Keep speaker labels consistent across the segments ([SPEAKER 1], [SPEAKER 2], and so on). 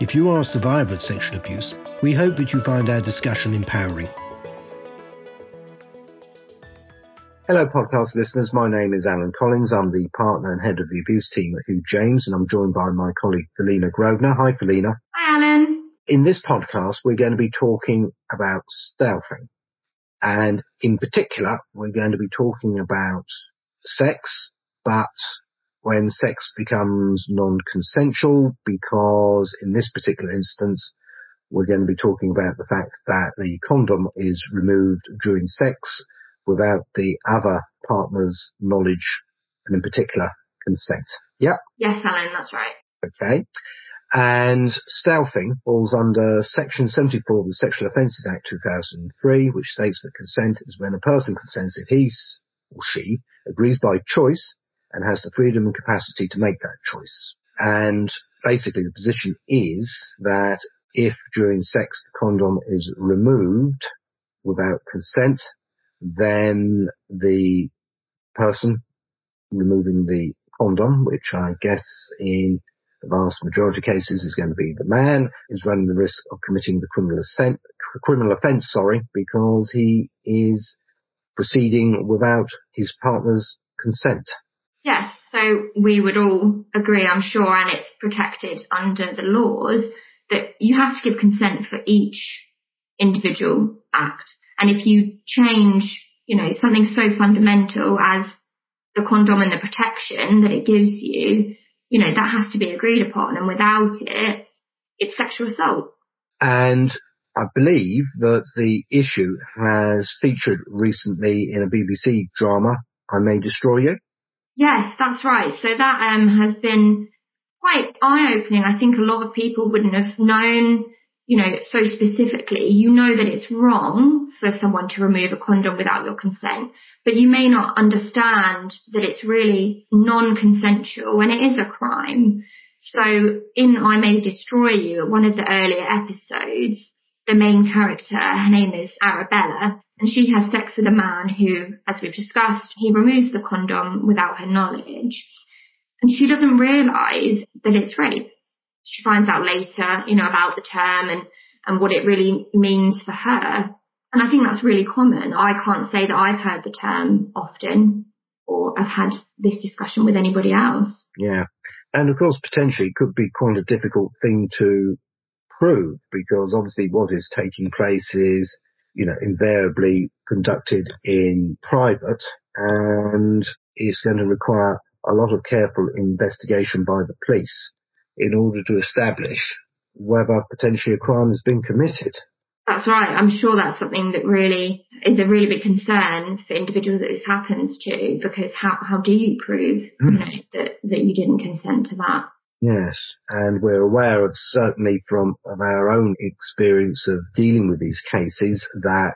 [SPEAKER 1] if you are a survivor of sexual abuse, we hope that you find our discussion empowering. Hello, podcast listeners. My name is Alan Collins. I'm the partner and head of the abuse team at Hugh James, and I'm joined by my colleague Felina Grosvenor. Hi, Felina.
[SPEAKER 2] Hi, Alan.
[SPEAKER 1] In this podcast, we're going to be talking about stealthing. And in particular, we're going to be talking about sex, but when sex becomes non-consensual, because in this particular instance, we're going to be talking about the fact that the condom is removed during sex without the other partner's knowledge and in particular consent. Yeah?
[SPEAKER 2] Yes, Alan, that's right.
[SPEAKER 1] Okay. And stealthing falls under section 74 of the Sexual Offences Act 2003, which states that consent is when a person consents if he or she agrees by choice and has the freedom and capacity to make that choice. And basically the position is that if during sex the condom is removed without consent, then the person removing the condom, which I guess in the vast majority of cases is going to be the man, is running the risk of committing the criminal, criminal offence, sorry, because he is proceeding without his partner's consent.
[SPEAKER 2] Yes, so we would all agree, I'm sure, and it's protected under the laws that you have to give consent for each individual act. And if you change, you know, something so fundamental as the condom and the protection that it gives you, you know, that has to be agreed upon. And without it, it's sexual assault.
[SPEAKER 1] And I believe that the issue has featured recently in a BBC drama, I May Destroy You.
[SPEAKER 2] Yes, that's right. So that um, has been quite eye-opening. I think a lot of people wouldn't have known, you know, so specifically. You know that it's wrong for someone to remove a condom without your consent, but you may not understand that it's really non-consensual and it is a crime. So in I May Destroy You, one of the earlier episodes, the main character, her name is Arabella, and she has sex with a man who, as we've discussed, he removes the condom without her knowledge. And she doesn't realise that it's rape. She finds out later, you know, about the term and, and what it really means for her. And I think that's really common. I can't say that I've heard the term often or I've had this discussion with anybody else.
[SPEAKER 1] Yeah. And of course, potentially it could be quite a difficult thing to prove because obviously what is taking place is, you know, invariably conducted in private and is going to require a lot of careful investigation by the police in order to establish whether potentially a crime has been committed.
[SPEAKER 2] That's right. I'm sure that's something that really is a really big concern for individuals that this happens to because how, how do you prove mm. you know, that, that you didn't consent to that?
[SPEAKER 1] Yes, and we're aware of certainly from of our own experience of dealing with these cases that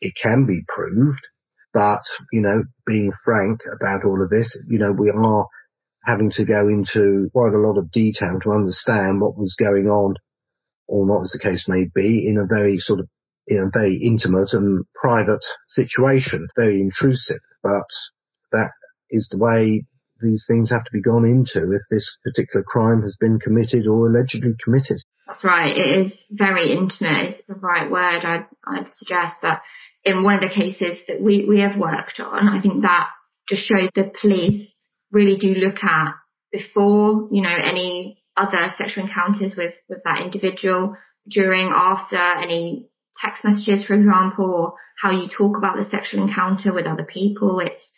[SPEAKER 1] it can be proved, but you know, being frank about all of this, you know, we are having to go into quite a lot of detail to understand what was going on, or not as the case may be, in a very sort of in a very intimate and private situation, very intrusive, but that is the way these things have to be gone into if this particular crime has been committed or allegedly committed.
[SPEAKER 2] That's right. It is very intimate. It's the right word I'd, I'd suggest. But in one of the cases that we, we have worked on, I think that just shows the police really do look at before, you know, any other sexual encounters with, with that individual, during, after any text messages, for example, or how you talk about the sexual encounter with other people. It's,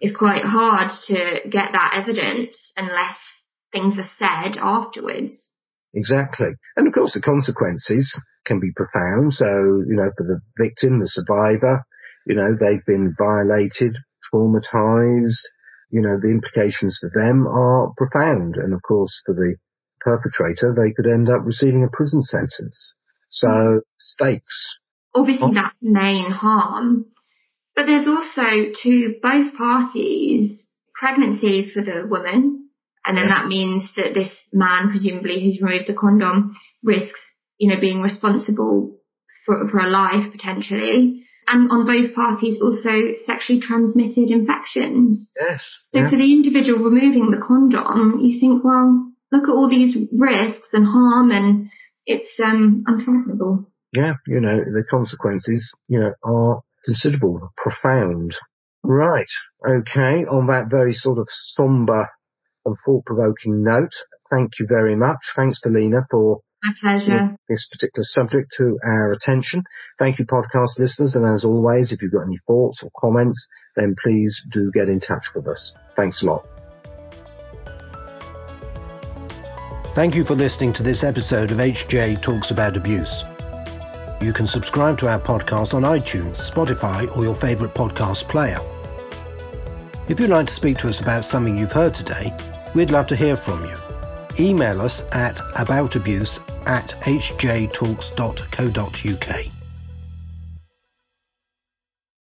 [SPEAKER 2] it's quite hard to get that evidence unless things are said afterwards.
[SPEAKER 1] Exactly. And of course the consequences can be profound. So, you know, for the victim, the survivor, you know, they've been violated, traumatized, you know, the implications for them are profound. And of course for the perpetrator, they could end up receiving a prison sentence. So stakes.
[SPEAKER 2] Obviously, oh. that's main harm. But there's also to both parties pregnancy for the woman. And then that means that this man, presumably who's removed the condom, risks, you know, being responsible for, for a life potentially. And on both parties also sexually transmitted infections.
[SPEAKER 1] Yes.
[SPEAKER 2] So yeah. for the individual removing the condom, you think, well, look at all these risks and harm and it's um unfathomable.
[SPEAKER 1] Yeah, you know, the consequences, you know, are considerable, profound. Right. Okay. On that very sort of somber and thought-provoking note, thank you very much. Thanks Felina for
[SPEAKER 2] my pleasure.
[SPEAKER 1] This particular subject to our attention. Thank you, podcast listeners. And as always, if you've got any thoughts or comments, then please do get in touch with us. Thanks a lot.
[SPEAKER 3] Thank you for listening to this episode of HJ Talks About Abuse. You can subscribe to our podcast on iTunes, Spotify, or your favourite podcast player. If you'd like to speak to us about something you've heard today, we'd love to hear from you. Email us at aboutabuse at hjtalks.co.uk.